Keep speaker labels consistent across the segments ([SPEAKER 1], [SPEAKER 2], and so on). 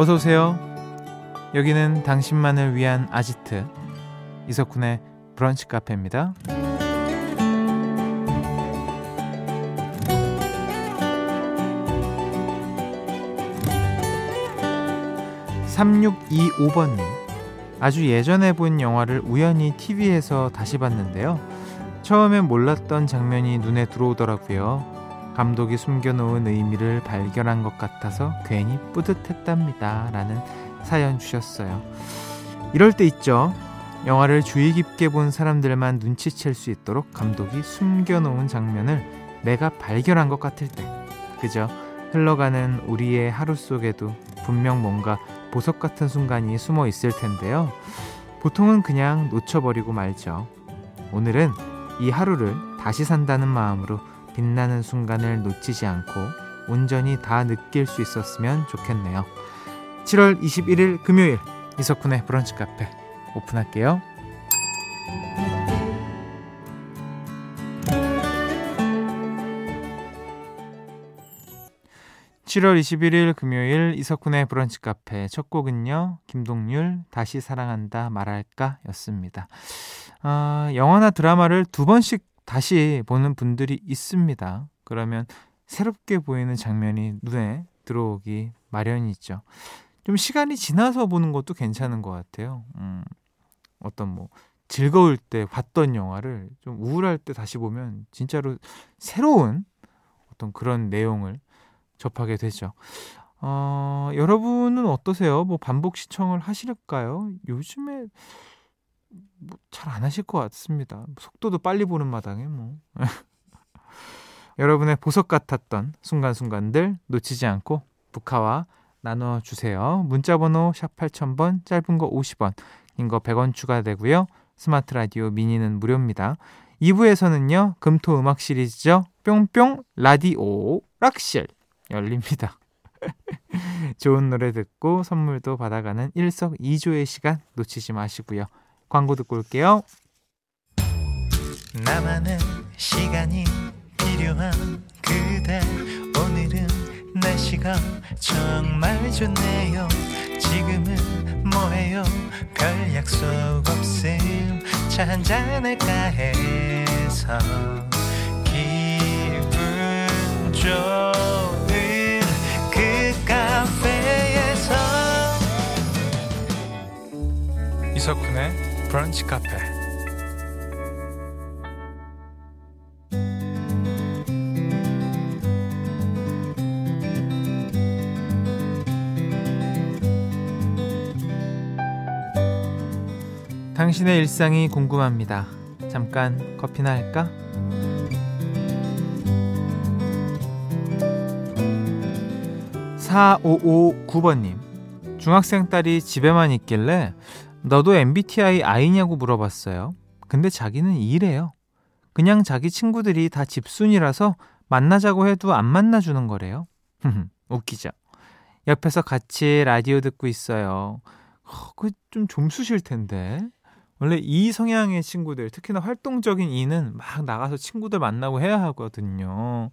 [SPEAKER 1] 어서 오세요. 여기는 당신만을 위한 아지트 이석훈의 브런치 카페입니다. 3625번님. 아주 예전에 본 영화를 우연히 TV에서 다시 봤는데요. 처음엔 몰랐던 장면이 눈에 들어오더라고요. 감독이 숨겨놓은 의미를 발견한 것 같아서 괜히 뿌듯했답니다. 라는 사연 주셨어요. 이럴 때 있죠. 영화를 주의 깊게 본 사람들만 눈치챌 수 있도록 감독이 숨겨놓은 장면을 내가 발견한 것 같을 때. 그죠? 흘러가는 우리의 하루 속에도 분명 뭔가 보석 같은 순간이 숨어 있을 텐데요. 보통은 그냥 놓쳐버리고 말죠. 오늘은 이 하루를 다시 산다는 마음으로 빛나는 순간을 놓치지 않고 온전히 다 느낄 수 있었으면 좋겠네요. 7월 21일 금요일 이석훈의 브런치 카페 오픈할게요. 7월 21일 금요일 이석훈의 브런치 카페 첫 곡은요. 김동률 다시 사랑한다 말할까 였습니다. 아, 영화나 드라마를 두 번씩 다시 보는 분들이 있습니다. 그러면 새롭게 보이는 장면이 눈에 들어오기 마련이죠. 좀 시간이 지나서 보는 것도 괜찮은 것 같아요. 음, 어떤 뭐 즐거울 때 봤던 영화를 좀 우울할 때 다시 보면 진짜로 새로운 어떤 그런 내용을 접하게 되죠. 어, 여러분은 어떠세요? 뭐 반복 시청을 하실까요? 요즘에 뭐 잘안 하실 것 같습니다. 속도도 빨리 보는 마당에 뭐. 여러분의 보석 같았던 순간순간들 놓치지 않고 북카와 나눠주세요. 문자번호 샵 8000번, 짧은 거 50원, 긴 거 100원 추가되고요. 스마트 라디오 미니는 무료입니다. 2부에서는요, 금토 음악 시리즈죠. 뿅뿅 라디오 락실 열립니다. 좋은 노래 듣고 선물도 받아가는 일석이조의 시간 놓치지 마시고요. 광고 듣고 올게요. 나만의 시간이 필요한 그대 오늘은 날씨가 정말 좋네요. 지금은 뭐해요? 별 약속 없음 차 한잔할까 해서 기분 좋 이석훈의 브런치 카페 당신의 일상이 궁금합니다. 잠깐 커피나 할까? 4559번님. 중학생 딸이 집에만 있길래 너도 MBTI I냐고 물어봤어요. 근데 자기는 E래요. 그냥 자기 친구들이 다 집순이라서 만나자고 해도 안 만나주는 거래요. 웃기죠? 옆에서 같이 라디오 듣고 있어요. 어, 그좀 좀수실 텐데. 원래 이 성향의 친구들, 특히나 활동적인 이는 막 나가서 친구들 만나고 해야 하거든요.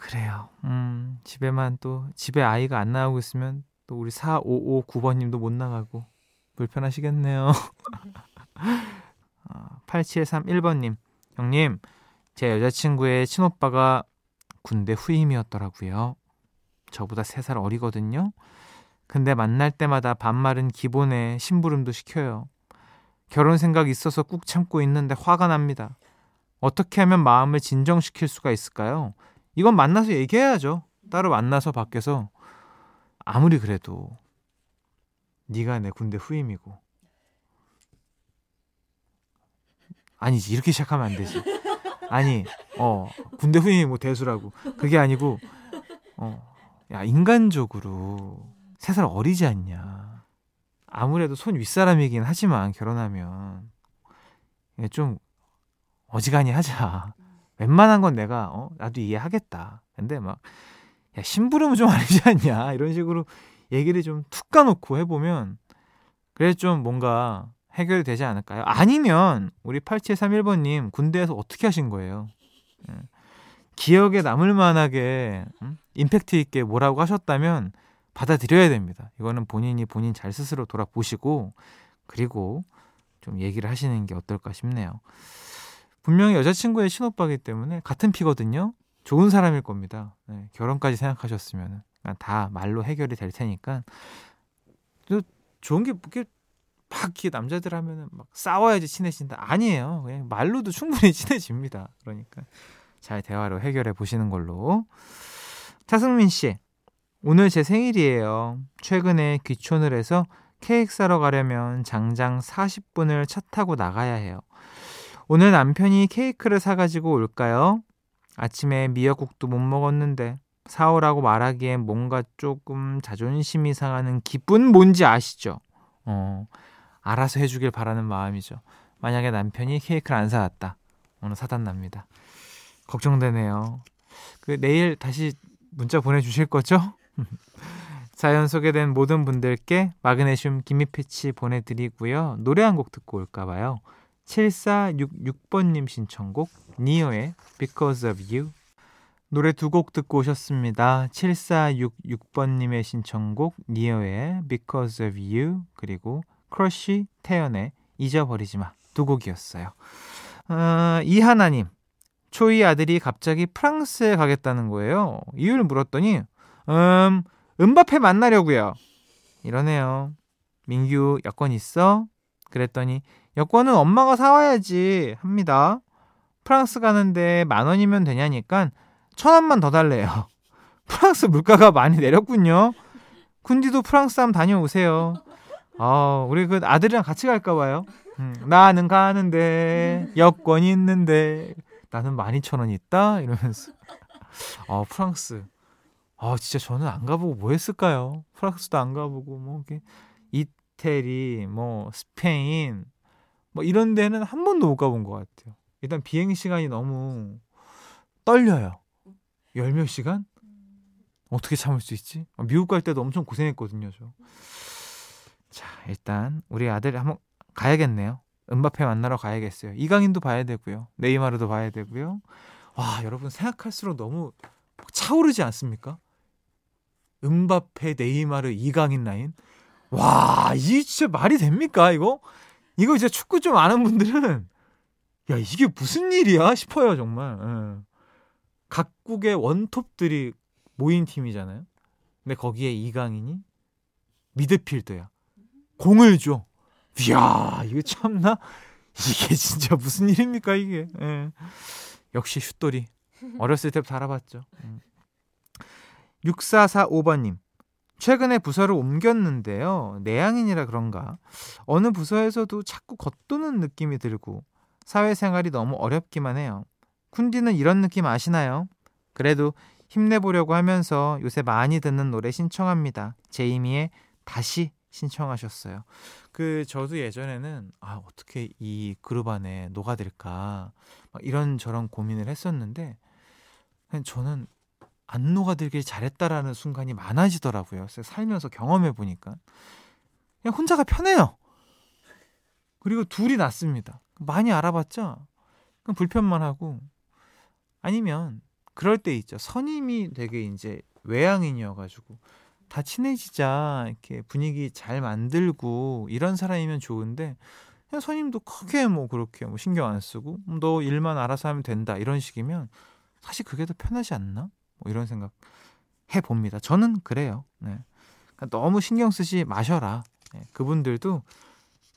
[SPEAKER 1] 그래요. 음, 집에만 또, 집에 아이가 안 나오고 있으면 또 우리 4559번님도 못 나가고 불편하시겠네요. 8731번님, 어, 형님, 제 여자친구의 친오빠가 군대 후임이었더라고요. 저보다 3살 어리거든요. 근데 만날 때마다 반말은 기본에 심부름도 시켜요. 결혼 생각 있어서 꾹 참고 있는데 화가 납니다. 어떻게 하면 마음을 진정시킬 수가 있을까요? 이건 만나서 얘기해야죠. 따로 만나서 밖에서 아무리 그래도 네가 내 군대 후임이고. 아니지 이렇게 시작하면 안 되지. 아니 어 군대 후임이 뭐 대수라고. 그게 아니고 어야 인간적으로 세 살 어리지 않냐. 아무래도 손 윗사람이긴 하지만 결혼하면. 좀 어지간히 하자. 웬만한 건 내가 어 나도 이해하겠다. 근데 막 야 심부름은 좀 아니지 않냐? 이런 식으로 얘기를 좀 툭 까놓고 해보면 그래 좀 뭔가 해결이 되지 않을까요? 아니면 우리 8731번님 군대에서 어떻게 하신 거예요? 예. 기억에 남을 만하게 음? 임팩트 있게 뭐라고 하셨다면 받아들여야 됩니다. 이거는 본인이 본인 잘 스스로 돌아보시고 그리고 좀 얘기를 하시는 게 어떨까 싶네요. 분명히 여자친구의 친오빠기 때문에 같은 피거든요. 좋은 사람일 겁니다. 네, 결혼까지 생각하셨으면 다 말로 해결이 될 테니까 좋은 게 그게 막 이렇게 남자들 하면은 막 싸워야지 친해진다 아니에요. 그냥 말로도 충분히 친해집니다. 그러니까 잘 대화로 해결해 보시는 걸로. 차승민 씨, 오늘 제 생일이에요. 최근에 귀촌을 해서 케이크 사러 가려면 장장 40분을 차 타고 나가야 해요. 오늘 남편이 케이크를 사가지고 올까요? 아침에 미역국도 못 먹었는데 사오라고 말하기엔 뭔가 조금 자존심이 상하는 기분 뭔지 아시죠? 어, 알아서 해주길 바라는 마음이죠. 만약에 남편이 케이크를 안 사왔다. 오늘 사단 납니다. 걱정되네요. 그 내일 다시 문자 보내주실 거죠? 사연 소개된 모든 분들께 마그네슘 기미 패치 보내드리고요. 노래 한 곡 듣고 올까봐요. 7466번님 신청곡 니요의 Because of You 노래 두 곡 듣고 오셨습니다. 7466번님의 신청곡 니요의 Because of You 그리고 크러쉬 태연의 잊어버리지 마 두 곡이었어요. 어, 이하나님 초이 아들이 갑자기 프랑스에 가겠다는 거예요. 이유를 물었더니 음 은바페 만나려고요. 이러네요. 민규 여권 있어? 그랬더니 여권은 엄마가 사와야지 합니다. 프랑스 가는데 만 원이면 되냐니까 천 원만 더 달래요. 프랑스 물가가 많이 내렸군요. 군디도 프랑스 한번 다녀오세요. 아, 우리 그 아들이랑 같이 갈까 봐요. 음, 나는 가는데 여권이 있는데 나는 12,000원 있다 이러면서 아, 프랑스. 아, 진짜 저는 안 가보고 뭐 했을까요? 프랑스도 안 가보고 뭐 이게 이태리, 뭐 스페인 뭐 이런 데는 한 번도 못 가본 것 같아요. 일단 비행 시간이 너무 떨려요. 열 몇 시간? 어떻게 참을 수 있지? 아, 미국 갈 때도 엄청 고생했거든요, 저. 자, 일단 우리 아들 한번 가야겠네요. 은바페 만나러 가야겠어요. 이강인도 봐야 되고요. 네이마르도 봐야 되고요. 와, 여러분 생각할수록 너무 차오르지 않습니까? 은바페, 네이마르, 이강인 라인. 와, 이 진짜 말이 됩니까, 이거? 이거 이제 축구 좀 아는 분들은 야 이게 무슨 일이야 싶어요 정말. 예. 각국의 원톱들이 모인 팀이잖아요. 근데 거기에 이강인이 미드필더야. 공을 줘. 이야 이거 참나 이게 진짜 무슨 일입니까 이게. 예. 역시 슛돌이 어렸을 때부터 알아봤죠. 음. 6445번님 최근에 부서를 옮겼는데요. 내향인이라 그런가 어느 부서에서도 자꾸 겉도는 느낌이 들고 사회생활이 너무 어렵기만 해요. 쿤디는 이런 느낌 아시나요? 그래도 힘내보려고 하면서 요새 많이 듣는 노래 신청합니다. 제이미의 다시 신청하셨어요. 그 저도 예전에는 아 어떻게 이 그룹 안에 녹아들까 이런 저런 고민을 했었는데 저는 안 녹아들길 잘했다라는 순간이 많아지더라고요. 살면서 경험해 보니까 그냥 혼자가 편해요. 그리고 둘이 낫습니다. 많이 알아봤죠. 그럼 불편만 하고 아니면 그럴 때 있죠. 선임이 되게 이제 외향인이어가지고 다 친해지자 이렇게 분위기 잘 만들고 이런 사람이면 좋은데 그냥 선임도 크게 뭐 그렇게 뭐 신경 안 쓰고 너 일만 알아서 하면 된다 이런 식이면 사실 그게 더 편하지 않나? 뭐 이런 생각 해 봅니다. 저는 그래요. 네. 그러니까 너무 신경 쓰지 마셔라. 네. 그분들도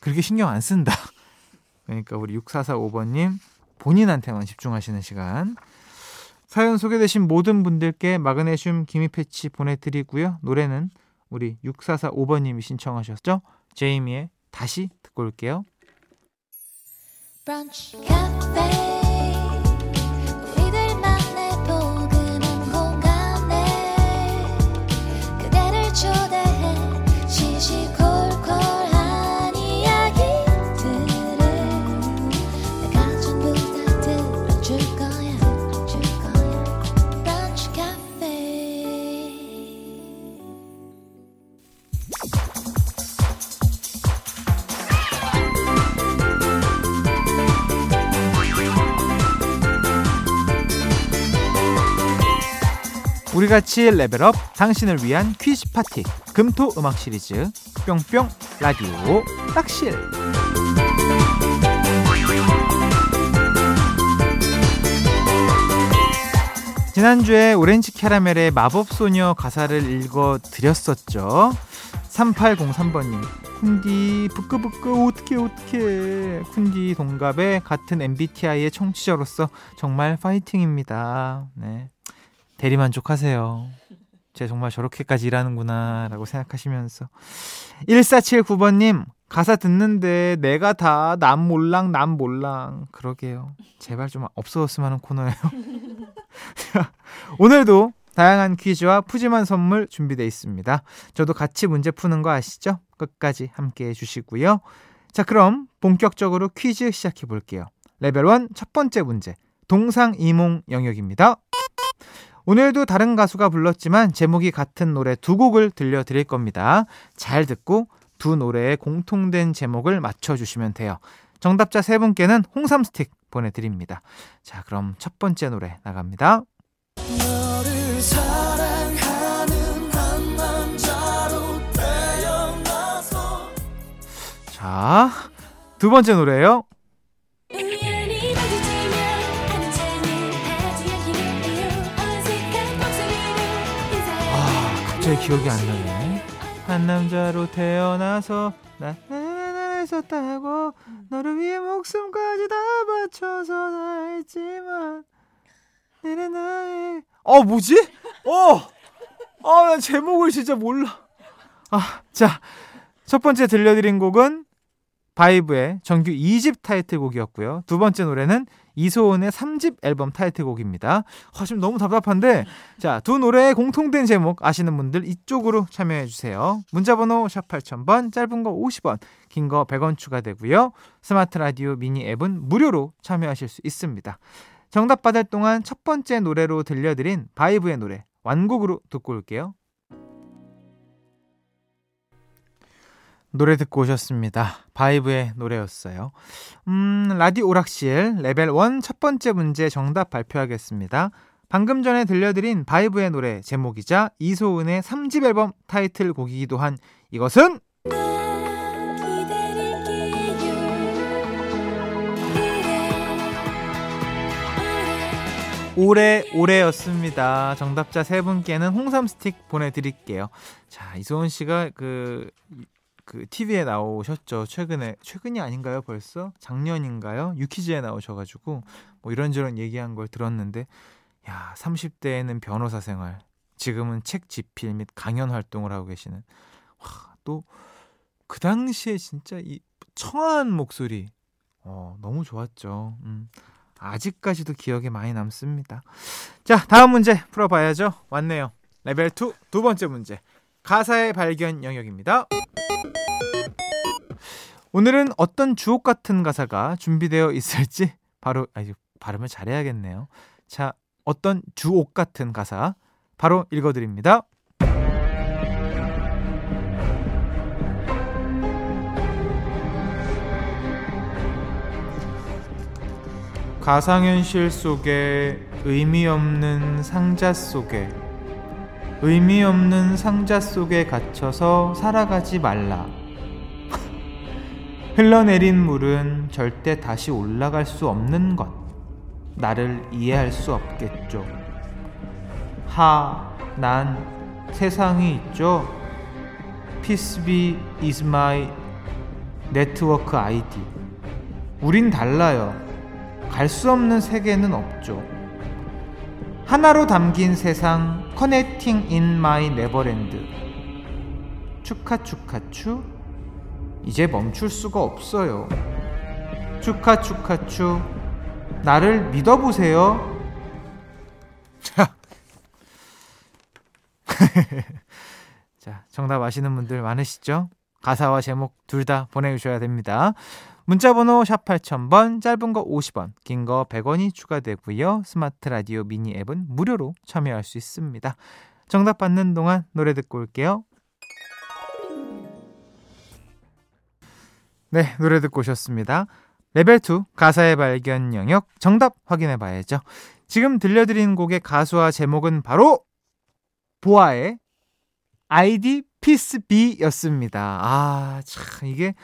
[SPEAKER 1] 그렇게 신경 안 쓴다. 그러니까 우리 6445번님 본인한테만 집중하시는 시간. 사연 소개되신 모든 분들께 마그네슘 기미 패치 보내드리고요. 노래는 우리 6445번님이 신청하셨죠? 제이미의 다시 듣고 올게요. 브런치, 우리 같이 level up 당신을 위한 퀴즈 파티 금토 음악 시리즈 뿅뿅 라디오 락실 지난주에 오렌지 캐러멜의 마법소녀 가사를 읽어 드렸었죠. 3803번님. 쿤디 부끄부끄 어떻게 어떻게 쿤디 동갑의 같은 MBTI의 청취자로서 정말 파이팅입니다. 네. 대리만족하세요. 제 정말 저렇게까지 일하는구나 라고 생각하시면서 1479번님 가사 듣는데 내가 다 남 몰랑 남 몰랑 그러게요. 제발 좀 없어졌으면 하는 코너예요. 오늘도 다양한 퀴즈와 푸짐한 선물 준비되어 있습니다. 저도 같이 문제 푸는 거 아시죠? 끝까지 함께 해 주시고요. 자, 그럼 본격적으로 퀴즈 시작해 볼게요. 레벨 1 첫 번째 문제. 동상이몽 영역입니다. 오늘도 다른 가수가 불렀지만 제목이 같은 노래 두 곡을 들려드릴 겁니다. 잘 듣고 두 노래의 공통된 제목을 맞춰주시면 돼요. 정답자 세 분께는 홍삼 스틱 보내드립니다. 자, 그럼 첫 번째 노래 나갑니다. 자, 두 번째 노래예요. 갑자기 기억이 안 나네. 한 남자로 태어나서 나나나 있었다고 너를 위해 목숨까지 다 바쳐서 다 했지만 내내 나의 어 뭐지? 어, 아난 제목을 진짜 몰라. 아, 자, 첫 번째 들려드린 곡은 바이브의 정규 2집 타이틀곡이었고요. 두 번째 노래는 이소은의 3집 앨범 타이틀곡입니다. 아, 지금 너무 답답한데 자, 두 노래의 공통된 제목 아시는 분들 이쪽으로 참여해 주세요. 문자 번호 샵 8000번, 짧은 거 50원, 긴 거 100원 추가되고요. 스마트 라디오 미니 앱은 무료로 참여하실 수 있습니다. 정답 받을 동안 첫 번째 노래로 들려드린 바이브의 노래 완곡으로 듣고 올게요. 노래 듣고 오셨습니다. 바이브의 노래였어요. 음, 라디오 오락실 레벨 1 첫 번째 문제 정답 발표하겠습니다. 방금 전에 들려드린 바이브의 노래 제목이자 이소은의 3집 앨범 타이틀곡이기도 한 이것은 오래 오래였습니다. 정답자 세 분께는 홍삼 스틱 보내드릴게요. 자 이소은 씨가 그 그 TV에 나오셨죠. 최근에 최근이 아닌가요? 벌써 작년인가요? 유키즈에 나오셔가지고 뭐 이런저런 얘기한 걸 들었는데 야 30대에는 변호사 생활, 지금은 책 집필 및 강연 활동을 하고 계시는 또그 당시에 진짜 이 청아한 목소리 어, 너무 좋았죠. 음. 아직까지도 기억에 많이 남습니다. 자, 다음 문제 풀어봐야죠. 왔네요. 레벨 2 두 번째 문제. 가사의 발견 영역입니다. 오늘은 어떤 주옥 같은 가사가 준비되어 있을지 바로 아니 발음을 잘해야겠네요. 자, 어떤 주옥 같은 가사 바로 읽어 드립니다. 가상현실 속에 의미 없는 상자 속에 의미 없는 상자 속에 갇혀서 살아가지 말라. 흘러내린 물은 절대 다시 올라갈 수 없는 것. 나를 이해할 수 없겠죠. 하, 난 세상이 있죠. 피스비 is my network ID. 우린 달라요. 갈 수 없는 세계는 없죠. 하나로 담긴 세상 connecting in my neverland. 축하 축하 추. 이제 멈출 수가 없어요. 축하 축하 축. 나를 믿어보세요. 자. 자, 정답 아시는 분들 많으시죠? 가수와 제목 둘 다 보내주셔야 됩니다. 문자번호 샵 8000번, 짧은 거 50원, 긴 거 100원이 추가되고요. 스마트 라디오 미니 앱은 무료로 참여할 수 있습니다. 정답 받는 동안 노래 듣고 올게요. 네, 노래 듣고 오셨습니다. 레벨 2 가사의 발견 영역 정답 확인해 봐야죠. 지금 들려드린 곡의 가수와 제목은 바로 보아의 아이디 피스비였습니다. 아, 참, 이게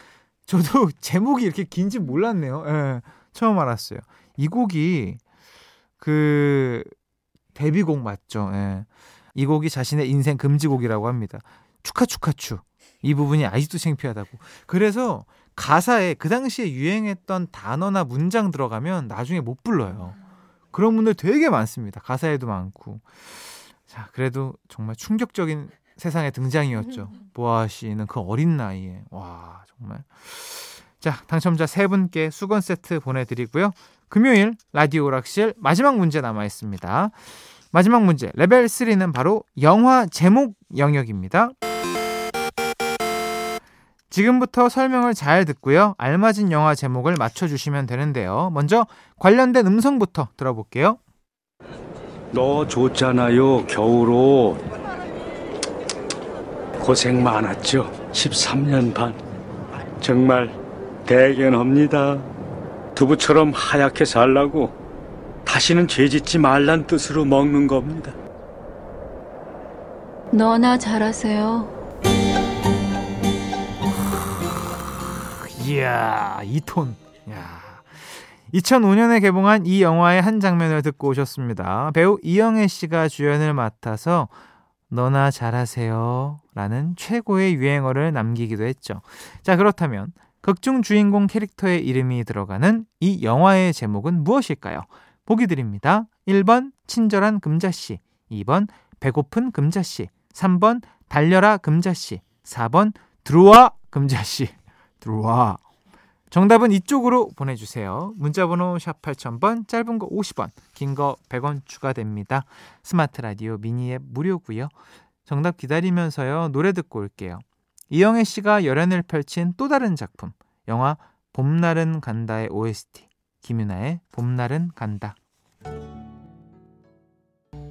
[SPEAKER 1] 저도 제목이 이렇게 긴지 몰랐네요. 예, 처음 알았어요. 이 곡이 그 데뷔곡 맞죠? 예. 이 곡이 자신의 인생 금지곡이라고 합니다. 축하 축하 추. 이 부분이 아직도 창피하다고. 그래서 가사에 그 당시에 유행했던 단어나 문장 들어가면 나중에 못 불러요. 그런 분들 되게 많습니다. 가사에도 많고. 자, 그래도 정말 충격적인 세상의 등장이었죠. 보아 씨는 그 어린 나이에. 와, 정말. 자, 당첨자 세 분께 수건 세트 보내드리고요. 금요일 라디오 락실 마지막 문제 남아 있습니다. 마지막 문제 레벨 3는 바로 영화 제목 영역입니다. 지금부터 설명을 잘 듣고요. 알맞은 영화 제목을 맞춰주시면 되는데요. 먼저 관련된 음성부터 들어볼게요.
[SPEAKER 2] 너 좋잖아요, 겨울옷. 고생 많았죠? 13년 반. 정말 대견합니다. 두부처럼 하얗게 살라고 다시는 죄 짓지 말란 뜻으로 먹는 겁니다.
[SPEAKER 3] 너나 잘하세요.
[SPEAKER 1] 이야, 이 톤. 야. 2005년에 개봉한 이 영화의 한 장면을 듣고 오셨습니다. 배우 이영애 씨가 주연을 맡아서 너나 잘하세요 라는 최고의 유행어를 남기기도 했죠. 자, 그렇다면 극중 주인공 캐릭터의 이름이 들어가는 이 영화의 제목은 무엇일까요? 보기 드립니다. 1번 친절한 금자씨, 2번 배고픈 금자씨, 3번 달려라 금자씨, 4번 들어와 금자씨. 들어와. 정답은 이쪽으로 보내주세요. 문자번호 샵 8000번, 짧은 거 50원, 긴 거 100원 추가됩니다. 스마트 라디오 미니 앱 무료고요. 정답 기다리면서요. 노래 듣고 올게요. 이영애 씨가 열연을 펼친 또 다른 작품, 영화 봄날은 간다의 OST, 김윤아의 봄날은 간다.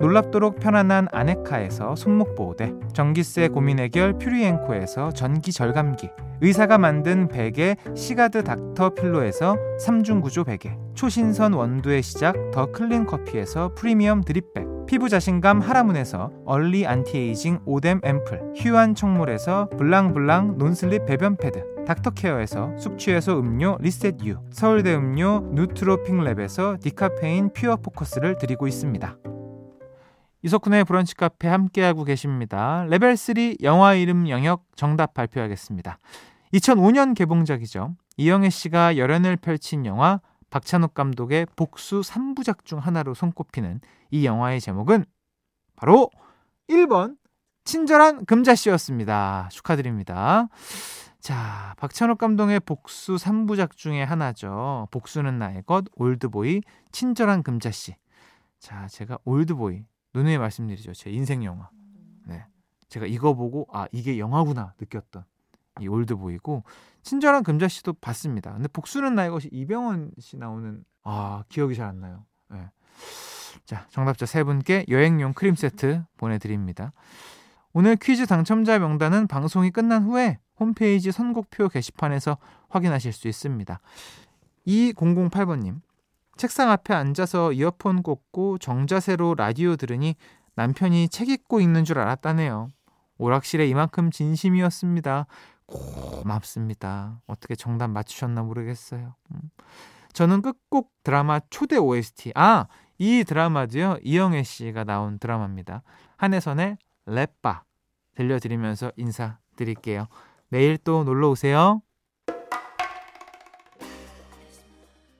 [SPEAKER 1] 놀랍도록 편안한 아네카에서 손목 보호대, 전기세 고민 해결 퓨리엔코에서 전기 절감기, 의사가 만든 베개 시가드 닥터 필로에서 3중 구조 베개, 초신선 원두의 시작 더 클린 커피에서 프리미엄 drip bag, 피부 자신감 하라문에서 early anti-aging 오뎀 앰플, 휴안 청물에서 블랑블랑 non-slip 배변 패드, 닥터케어에서 숙취해소 음료 리셋 유, 서울대 음료 누트로핑랩에서 디카페인 퓨어 포커스를 드리고 있습니다. 이석훈의 브런치 카페 함께하고 계십니다. 레벨 3 영화 이름 영역 정답 발표하겠습니다. 2005년 개봉작이죠. 이영애 씨가 열연을 펼친 영화 박찬욱 감독의 복수 3부작 중 하나로 손꼽히는 이 영화의 제목은 바로 1번 친절한 금자씨였습니다. 축하드립니다. 자, 박찬욱 감독의 복수 3부작 중에 하나죠. 복수는 나의 것, 올드보이, 친절한 금자씨. 자, 제가 올드보이 누누이 말씀드리죠. 제 인생 영화. 네. 제가 이거 보고 아 이게 영화구나 느꼈던 이 올드보이고 친절한 금자 씨도 봤습니다. 근데 복수는 나의 것이 이병헌 씨 나오는 아 기억이 잘 안 나요. 네. 자 정답자 세 분께 여행용 크림 세트 보내드립니다. 오늘 퀴즈 당첨자 명단은 방송이 끝난 후에 홈페이지 선곡표 게시판에서 확인하실 수 있습니다. 2008번님 책상 앞에 앉아서 이어폰 꽂고 정자세로 라디오 들으니 남편이 책 읽고 있는 줄 알았다네요. 오락실에 이만큼 진심이었습니다. 고맙습니다. 어떻게 정답 맞추셨나 모르겠어요. 음. 저는 끝곡 드라마 초대 OST. 아, 이 드라마도요. 이영애 씨가 나온 드라마입니다. 한혜선의 랩바 들려드리면서 인사드릴게요. 내일 또 놀러 오세요.